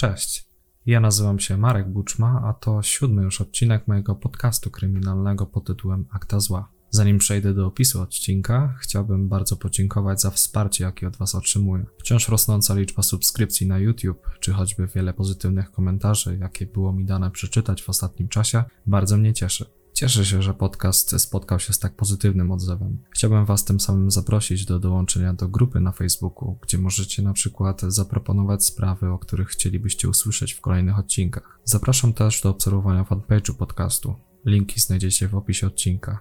Cześć. Ja nazywam się Marek Buczma, a to siódmy już odcinek mojego podcastu kryminalnego pod tytułem Akta Zła. Zanim przejdę do opisu odcinka, chciałbym bardzo podziękować za wsparcie, jakie od Was otrzymuję. Wciąż rosnąca liczba subskrypcji na YouTube, czy choćby wiele pozytywnych komentarzy, jakie było mi dane przeczytać w ostatnim czasie, bardzo mnie cieszy. Cieszę się, że podcast spotkał się z tak pozytywnym odzewem. Chciałbym Was tym samym zaprosić do dołączenia do grupy na Facebooku, gdzie możecie na przykład zaproponować sprawy, o których chcielibyście usłyszeć w kolejnych odcinkach. Zapraszam też do obserwowania fanpage'u podcastu. Linki znajdziecie w opisie odcinka.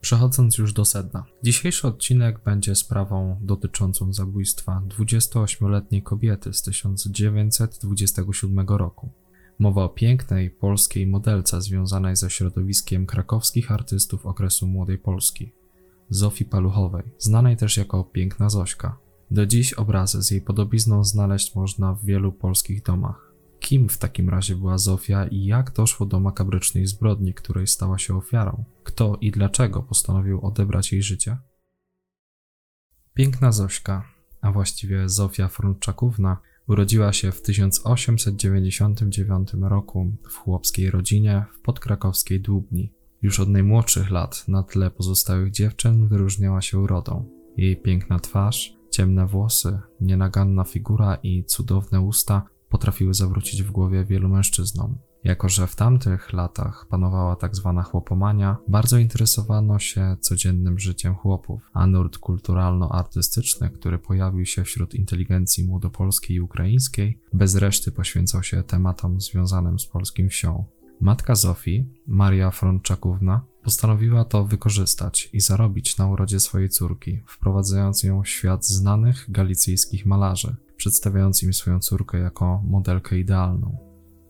Przechodząc już do sedna. Dzisiejszy odcinek będzie sprawą dotyczącą zabójstwa 28-letniej kobiety z 1927 roku. Mowa o pięknej polskiej modelce związanej ze środowiskiem krakowskich artystów okresu Młodej Polski, Zofii Paluchowej, znanej też jako Piękna Zośka. Do dziś obrazy z jej podobizną znaleźć można w wielu polskich domach. Kim w takim razie była Zofia i jak doszło do makabrycznej zbrodni, której stała się ofiarą? Kto i dlaczego postanowił odebrać jej życie? Piękna Zośka, a właściwie Zofia Frączakówna, Urodziła się w 1899 roku w chłopskiej rodzinie w podkrakowskiej Dłubni. Już od najmłodszych lat na tle pozostałych dziewczyn wyróżniała się urodą. Jej piękna twarz, ciemne włosy, nienaganna figura i cudowne usta potrafiły zawrócić w głowie wielu mężczyznom. Jako, że w tamtych latach panowała tak zwana chłopomania, bardzo interesowano się codziennym życiem chłopów, a nurt kulturalno-artystyczny, który pojawił się wśród inteligencji młodopolskiej i ukraińskiej, bez reszty poświęcał się tematom związanym z polskim wsią. Matka Zofii, Maria Frączakówna, postanowiła to wykorzystać i zarobić na urodzie swojej córki, wprowadzając ją w świat znanych galicyjskich malarzy, przedstawiając im swoją córkę jako modelkę idealną.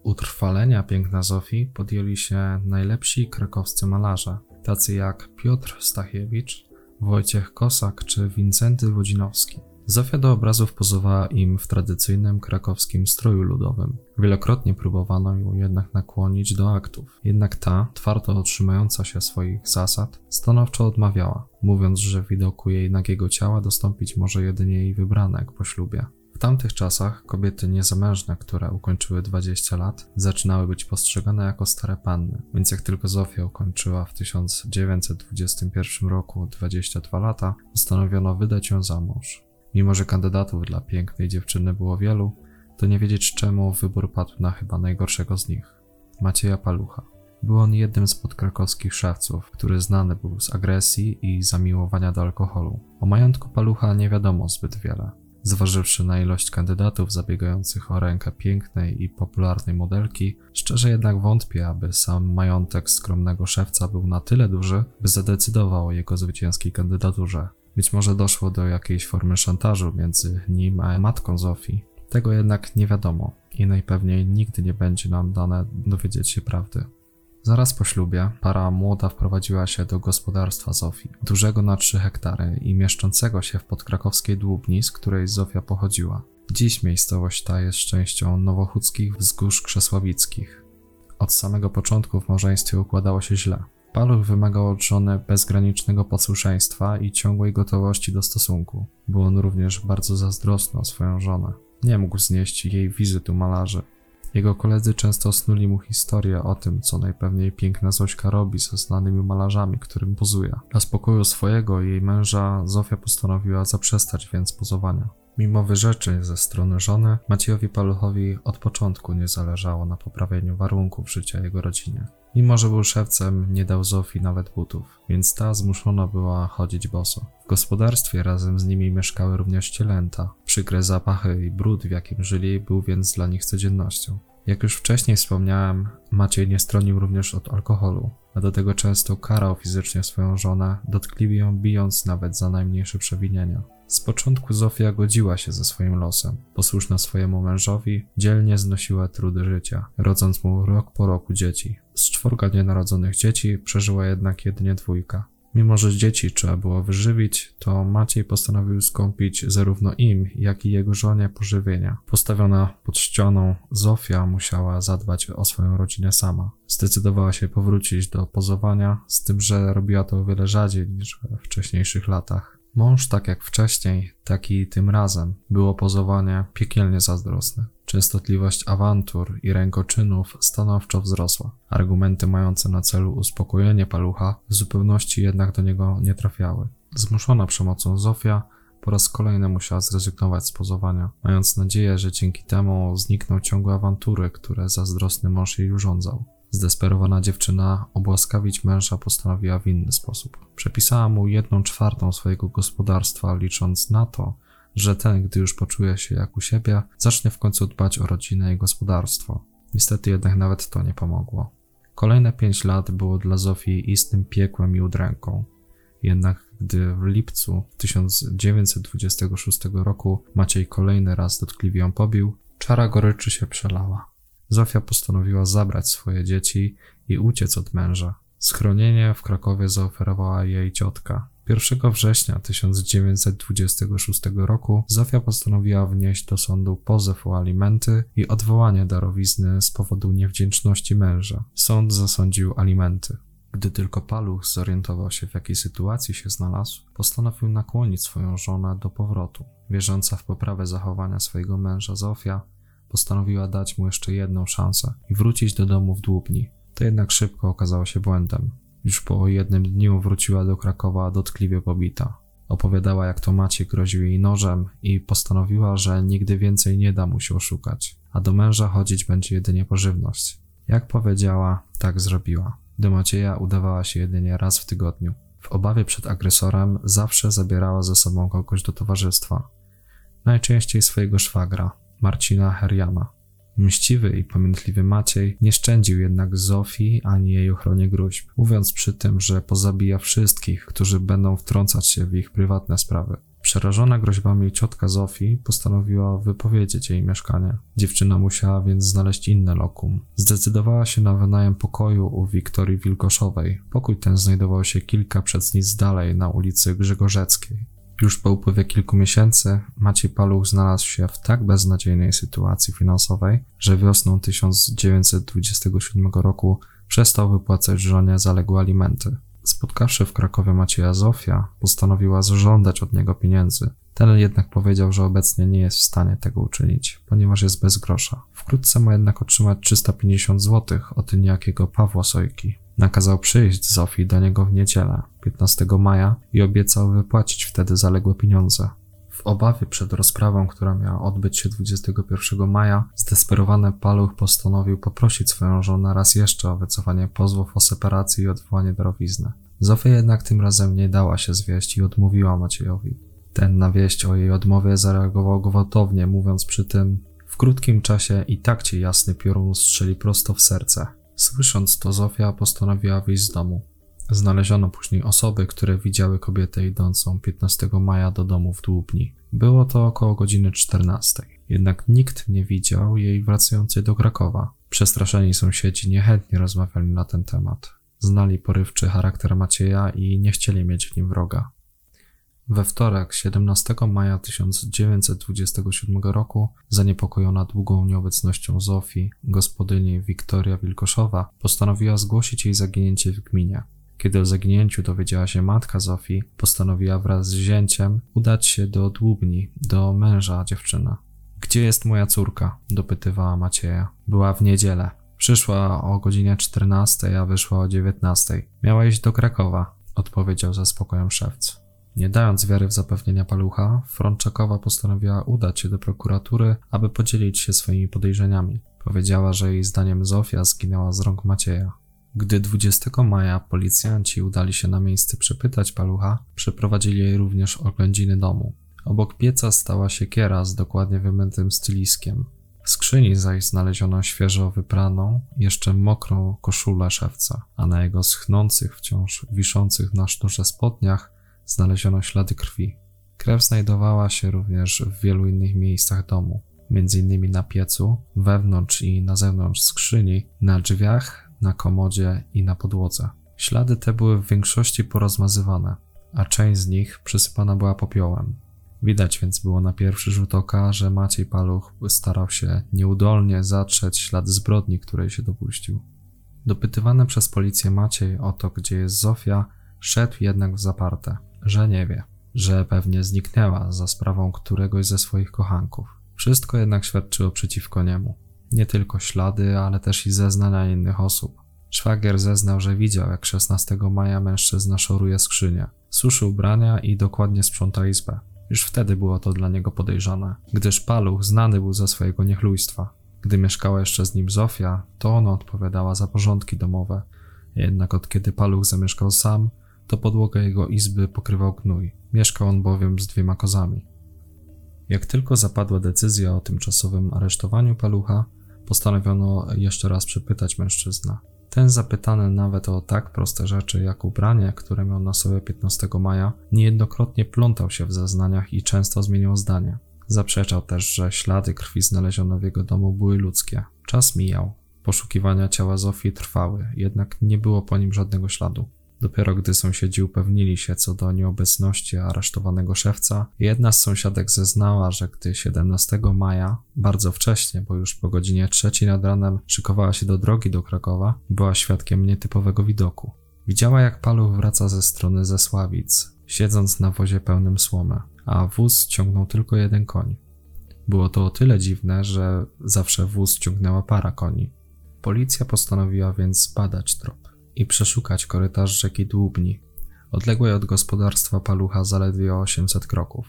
Utrwalenia piękna Zofii podjęli się najlepsi krakowscy malarze, tacy jak Piotr Stachiewicz, Wojciech Kosak czy Wincenty Wodzinowski. Zofia do obrazów pozowała im w tradycyjnym krakowskim stroju ludowym. Wielokrotnie próbowano ją jednak nakłonić do aktów, jednak ta, twardo otrzymająca się swoich zasad, stanowczo odmawiała, mówiąc, że widoku jej nagiego ciała dostąpić może jedynie jej wybranek po ślubie. Tamtych czasach kobiety niezamężne, które ukończyły 20 lat, zaczynały być postrzegane jako stare panny, więc jak tylko Zofia ukończyła w 1921 roku 22 lata, postanowiono wydać ją za mąż. Mimo, że kandydatów dla pięknej dziewczyny było wielu, to nie wiedzieć czemu wybór padł na chyba najgorszego z nich Macieja Palucha. Był on jednym z podkrakowskich szewców, który znany był z agresji i zamiłowania do alkoholu. O majątku Palucha nie wiadomo zbyt wiele. Zważywszy na ilość kandydatów zabiegających o rękę pięknej i popularnej modelki, szczerze jednak wątpię, aby sam majątek skromnego szewca był na tyle duży, by zadecydował o jego zwycięskiej kandydaturze. Być może doszło do jakiejś formy szantażu między nim a matką Zofii. Tego jednak nie wiadomo i najpewniej nigdy nie będzie nam dane dowiedzieć się prawdy. Zaraz po ślubie para młoda wprowadziła się do gospodarstwa Zofii, dużego na 3 hektary i mieszczącego się w podkrakowskiej Dłubni, z której Zofia pochodziła. Dziś miejscowość ta jest częścią nowochódzkich wzgórz krzesławickich. Od samego początku w małżeństwie układało się źle. Paluch wymagał od żony bezgranicznego posłuszeństwa i ciągłej gotowości do stosunku. Był on również bardzo zazdrosny o swoją żonę. Nie mógł znieść jej wizyt u malarzy. Jego koledzy często snuli mu historię o tym, co najpewniej piękna Zośka robi ze znanymi malarzami, którym pozuje. Dla spokoju swojego i jej męża Zofia postanowiła zaprzestać więc pozowania. Mimo wyrzeczeń ze strony żony, Maciejowi Paluchowi od początku nie zależało na poprawieniu warunków życia jego rodzinie. Mimo, że był szewcem, nie dał Zofii nawet butów, więc ta zmuszona była chodzić boso. W gospodarstwie razem z nimi mieszkały również cielęta. Przykre zapachy i brud, w jakim żyli, był więc dla nich codziennością. Jak już wcześniej wspomniałem, Maciej nie stronił również od alkoholu, a do tego często karał fizycznie swoją żonę, dotkliwie ją bijąc nawet za najmniejsze przewinienia. Z początku Zofia godziła się ze swoim losem. Posłuszna swojemu mężowi, dzielnie znosiła trudy życia, rodząc mu rok po roku dzieci. Z czworga nienarodzonych dzieci przeżyła jednak jedynie dwójka. Mimo, że dzieci trzeba było wyżywić, to Maciej postanowił skąpić zarówno im, jak i jego żonie pożywienia. Postawiona pod ścianą, Zofia musiała zadbać o swoją rodzinę sama. Zdecydowała się powrócić do pozowania, z tym, że robiła to o wiele rzadziej niż we wcześniejszych latach. Mąż, tak jak wcześniej, tak i tym razem, było pozowanie piekielnie zazdrosny. Częstotliwość awantur i rękoczynów stanowczo wzrosła. Argumenty mające na celu uspokojenie palucha w zupełności jednak do niego nie trafiały. Zmuszona przemocą Zofia po raz kolejny musiała zrezygnować z pozowania, mając nadzieję, że dzięki temu znikną ciągłe awantury, które zazdrosny mąż jej urządzał. Zdesperowana dziewczyna obłaskawić męża postanowiła w inny sposób. Przepisała mu jedną czwartą swojego gospodarstwa, licząc na to, że ten, gdy już poczuje się jak u siebie, zacznie w końcu dbać o rodzinę i gospodarstwo. Niestety jednak nawet to nie pomogło. Kolejne pięć lat było dla Zofii istnym piekłem i udręką. Jednak gdy w lipcu 1926 roku Maciej kolejny raz dotkliwie ją pobił, czara goryczy się przelała. Zofia postanowiła zabrać swoje dzieci i uciec od męża. Schronienie w Krakowie zaoferowała jej ciotka. 1 września 1926 roku Zofia postanowiła wnieść do sądu pozew o alimenty i odwołanie darowizny z powodu niewdzięczności męża. Sąd zasądził alimenty. Gdy tylko Paluch zorientował się, w jakiej sytuacji się znalazł, postanowił nakłonić swoją żonę do powrotu. Wierząca w poprawę zachowania swojego męża Zofia postanowiła dać mu jeszcze jedną szansę i wrócić do domu w Dłubni. To jednak szybko okazało się błędem. Już po jednym dniu wróciła do Krakowa dotkliwie pobita. Opowiadała, jak to Maciej groził jej nożem i postanowiła, że nigdy więcej nie da mu się oszukać, a do męża chodzić będzie jedynie pożywność. Jak powiedziała, tak zrobiła. Do Macieja udawała się jedynie raz w tygodniu. W obawie przed agresorem zawsze zabierała ze sobą kogoś do towarzystwa. Najczęściej swojego szwagra, Marcina Herjana. Mściwy i pamiętliwy Maciej nie szczędził jednak Zofii ani jej ochronie gruźb, mówiąc przy tym, że pozabija wszystkich, którzy będą wtrącać się w ich prywatne sprawy. Przerażona groźbami ciotka Zofii postanowiła wypowiedzieć jej mieszkanie. Dziewczyna musiała więc znaleźć inne lokum. Zdecydowała się na wynajem pokoju u Wiktorii Wilkoszowej. Pokój ten znajdował się kilka nic dalej na ulicy Grzegorzeckiej. Już po upływie kilku miesięcy Maciej Paluch znalazł się w tak beznadziejnej sytuacji finansowej, że wiosną 1927 roku przestał wypłacać żonie zaległe alimenty. Spotkawszy w Krakowie Macieja Zofia, postanowiła zażądać od niego pieniędzy. Ten jednak powiedział, że obecnie nie jest w stanie tego uczynić, ponieważ jest bez grosza. Wkrótce ma jednak otrzymać 350 zł od niejakiego Pawła Sojki. Nakazał przyjść Zofii do niego w niedzielę, 15 maja, i obiecał wypłacić wtedy zaległe pieniądze. W obawie przed rozprawą, która miała odbyć się 21 maja, zdesperowany Paluch postanowił poprosić swoją żonę raz jeszcze o wycofanie pozwów o separację i odwołanie darowizny. Zofia jednak tym razem nie dała się zwieść i odmówiła Maciejowi. Ten na wieść o jej odmowie zareagował gwałtownie, mówiąc przy tym w krótkim czasie i tak ci jasny piorun strzeli prosto w serce. Słysząc to, Zofia postanowiła wyjść z domu. Znaleziono później osoby, które widziały kobietę idącą 15 maja do domu w Dłubni. Było to około godziny 14. Jednak nikt nie widział jej wracającej do Krakowa. Przestraszeni sąsiedzi niechętnie rozmawiali na ten temat. Znali porywczy charakter Macieja i nie chcieli mieć w nim wroga. We wtorek, 17 maja 1927 roku, zaniepokojona długą nieobecnością Zofii, gospodyni Wiktoria Wilkoszowa postanowiła zgłosić jej zaginięcie w gminie. Kiedy o zaginięciu dowiedziała się matka Zofii, postanowiła wraz z zięciem udać się do Dłubni, do męża dziewczyny. Gdzie jest moja córka? dopytywała Macieja. Była w niedzielę. Przyszła o godzinie 14, a wyszła o 19. Miała iść do Krakowa, odpowiedział ze spokojem szewc. Nie dając wiary w zapewnienia palucha, Frączakowa postanowiła udać się do prokuratury, aby podzielić się swoimi podejrzeniami. Powiedziała, że jej zdaniem Zofia zginęła z rąk Macieja. Gdy 20 maja policjanci udali się na miejsce przepytać palucha, przeprowadzili jej również oględziny domu. Obok pieca stała siekiera z dokładnie wymętym styliskiem. W skrzyni zaś znaleziono świeżo wypraną, jeszcze mokrą koszulę szewca, a na jego schnących, wciąż wiszących na sznurze spodniach znaleziono ślady krwi. Krew znajdowała się również w wielu innych miejscach domu, m.in. na piecu, wewnątrz i na zewnątrz skrzyni, na drzwiach, na komodzie i na podłodze. Ślady te były w większości porozmazywane, a część z nich przysypana była popiołem. Widać więc było na pierwszy rzut oka, że Maciej Paluch starał się nieudolnie zatrzeć ślad zbrodni, której się dopuścił. Dopytywany przez policję Maciej o to, gdzie jest Zofia, szedł jednak w zaparte że nie wie. że pewnie zniknęła za sprawą któregoś ze swoich kochanków. Wszystko jednak świadczyło przeciwko niemu. Nie tylko ślady, ale też i zeznania innych osób. Szwagier zeznał, że widział, jak 16 maja mężczyzna szoruje skrzynię, suszy ubrania i dokładnie sprząta izbę. Już wtedy było to dla niego podejrzane, gdyż Paluch znany był ze swojego niechlujstwa. Gdy mieszkała jeszcze z nim Zofia, to ona odpowiadała za porządki domowe. Jednak od kiedy Paluch zamieszkał sam, to podłogę jego izby pokrywał gnój. Mieszkał on bowiem z dwiema kozami. Jak tylko zapadła decyzja o tymczasowym aresztowaniu Palucha, postanowiono jeszcze raz przepytać mężczyznę. Ten zapytany nawet o tak proste rzeczy jak ubranie, które miał na sobie 15 maja, niejednokrotnie plątał się w zeznaniach i często zmieniał zdanie. Zaprzeczał też, że ślady krwi znalezione w jego domu były ludzkie. Czas mijał. Poszukiwania ciała Zofii trwały, jednak nie było po nim żadnego śladu. Dopiero gdy sąsiedzi upewnili się co do nieobecności aresztowanego szewca, jedna z sąsiadek zeznała, że gdy 17 maja, bardzo wcześnie, bo już po godzinie trzeciej nad ranem szykowała się do drogi do Krakowa, była świadkiem nietypowego widoku. Widziała, jak paluch wraca ze strony Zesławic, siedząc na wozie pełnym słomy, a wóz ciągnął tylko jeden koń. Było to o tyle dziwne, że zawsze wóz ciągnęła para koni. Policja postanowiła więc badać trop i przeszukać korytarz rzeki Dłubni, odległej od gospodarstwa Palucha zaledwie o 800 kroków.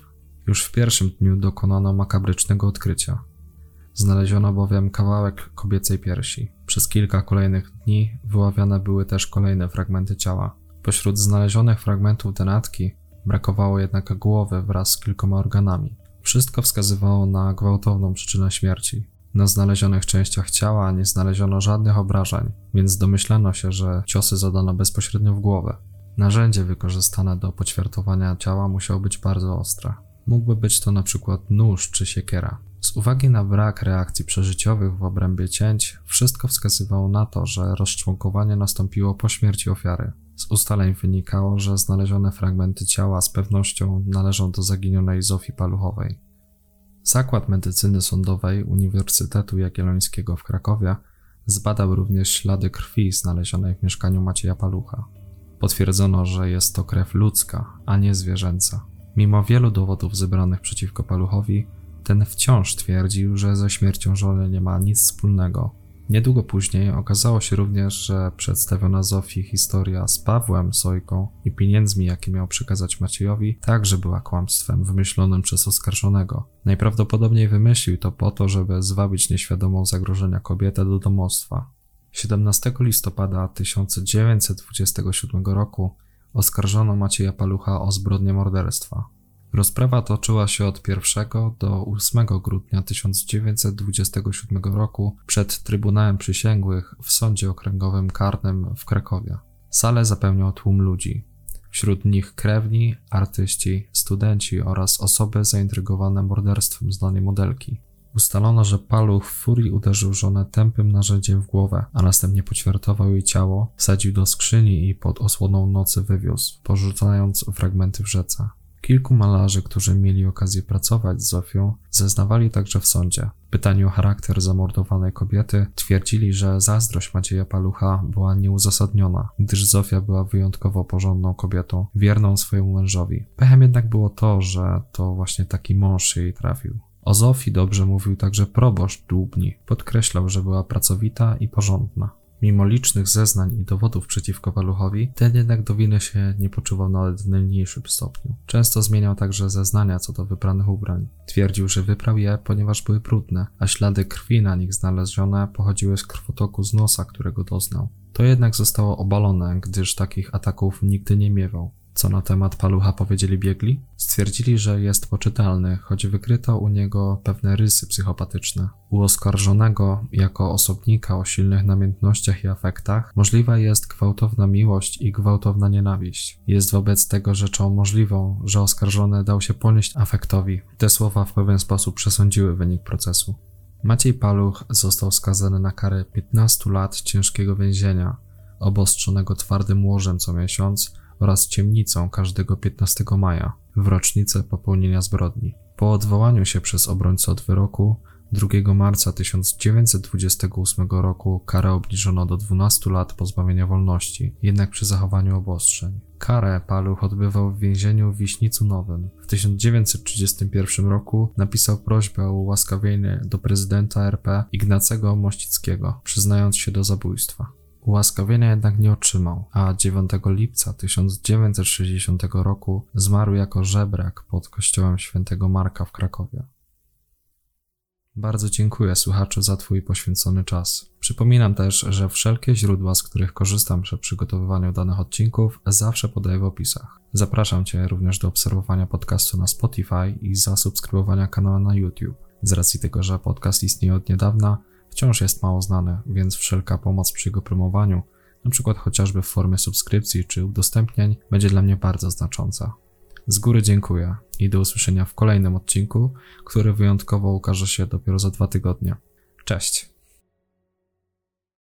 Już w pierwszym dniu dokonano makabrycznego odkrycia. Znaleziono bowiem kawałek kobiecej piersi. Przez kilka kolejnych dni wyławiane były też kolejne fragmenty ciała. Pośród znalezionych fragmentów denatki brakowało jednak głowy wraz z kilkoma organami. Wszystko wskazywało na gwałtowną przyczynę śmierci. Na znalezionych częściach ciała nie znaleziono żadnych obrażeń, więc domyślano się, że ciosy zadano bezpośrednio w głowę. Narzędzie wykorzystane do poćwiartowania ciała musiało być bardzo ostre. Mógłby być to na przykład nóż czy siekiera. Z uwagi na brak reakcji przeżyciowych w obrębie cięć, wszystko wskazywało na to, że rozczłonkowanie nastąpiło po śmierci ofiary. Z ustaleń wynikało, że znalezione fragmenty ciała z pewnością należą do zaginionej Zofii Paluchowej. Zakład Medycyny Sądowej Uniwersytetu Jagiellońskiego w Krakowie zbadał również ślady krwi znalezionej w mieszkaniu Macieja Palucha. Potwierdzono, że jest to krew ludzka, a nie zwierzęca. Mimo wielu dowodów zebranych przeciwko Paluchowi, ten wciąż twierdził, że ze śmiercią żony nie ma nic wspólnego. Niedługo później okazało się również, że przedstawiona Zofii historia z Pawłem Sojką i pieniędzmi, jakie miał przekazać Maciejowi, także była kłamstwem wymyślonym przez oskarżonego. Najprawdopodobniej wymyślił to po to, żeby zwabić nieświadomą zagrożenia kobietę do domostwa. 17 listopada 1927 roku oskarżono Macieja Palucha o zbrodnię morderstwa. Rozprawa toczyła się od 1 do 8 grudnia 1927 roku przed Trybunałem Przysięgłych w Sądzie Okręgowym Karnym w Krakowie. Salę zapełniał tłum ludzi. Wśród nich krewni, artyści, studenci oraz osoby zaintrygowane morderstwem znanej modelki. Ustalono, że Paluch w furii uderzył żonę tępym narzędziem w głowę, a następnie poćwiartował jej ciało, wsadził do skrzyni i pod osłoną nocy wywiózł, porzucając fragmenty w rzece. Kilku malarzy, którzy mieli okazję pracować z Zofią, zeznawali także w sądzie. Pytani o charakter zamordowanej kobiety twierdzili, że zazdrość Macieja Palucha była nieuzasadniona, gdyż Zofia była wyjątkowo porządną kobietą, wierną swojemu mężowi. Pechem jednak było to, że to właśnie taki mąż jej trafił. O Zofii dobrze mówił także proboszcz Dłubni. Podkreślał, że była pracowita i porządna. Mimo licznych zeznań i dowodów przeciwko Paluchowi, ten jednak do winy się nie poczuwał nawet w najmniejszym stopniu. Często zmieniał także zeznania co do wypranych ubrań. Twierdził, że wyprał je, ponieważ były brudne, a ślady krwi na nich znalezione pochodziły z krwotoku z nosa, którego doznał. To jednak zostało obalone, gdyż takich ataków nigdy nie miewał. Co na temat palucha powiedzieli biegli? Stwierdzili, że jest poczytalny, choć wykryto u niego pewne rysy psychopatyczne. U oskarżonego, jako osobnika o silnych namiętnościach i afektach, możliwa jest gwałtowna miłość i gwałtowna nienawiść. Jest wobec tego rzeczą możliwą, że oskarżony dał się ponieść afektowi. Te słowa w pewien sposób przesądziły wynik procesu. Maciej Paluch został skazany na karę 15 lat ciężkiego więzienia, obostrzonego twardym łożem co miesiąc oraz ciemnicą każdego 15 maja w rocznicę popełnienia zbrodni. Po odwołaniu się przez obrońcę od wyroku 2 marca 1928 roku karę obniżono do 12 lat pozbawienia wolności, jednak przy zachowaniu obostrzeń. Karę Paluch odbywał w więzieniu w Wiśnicu Nowym. W 1931 roku napisał prośbę o ułaskawienie do prezydenta RP Ignacego Mościckiego, przyznając się do zabójstwa. Ułaskawienia jednak nie otrzymał, a 9 lipca 1960 roku zmarł jako żebrak pod kościołem świętego Marka w Krakowie. Bardzo dziękuję słuchaczu za Twój poświęcony czas. Przypominam też, że wszelkie źródła, z których korzystam przy przygotowywaniu danych odcinków, zawsze podaję w opisach. Zapraszam Cię również do obserwowania podcastu na Spotify i zasubskrybowania kanału na YouTube. Z racji tego, że podcast istnieje od niedawna, wciąż jest mało znany, więc wszelka pomoc przy jego promowaniu, np. chociażby w formie subskrypcji czy udostępnień, będzie dla mnie bardzo znacząca. Z góry dziękuję i do usłyszenia w kolejnym odcinku, który wyjątkowo ukaże się dopiero za dwa tygodnie. Cześć!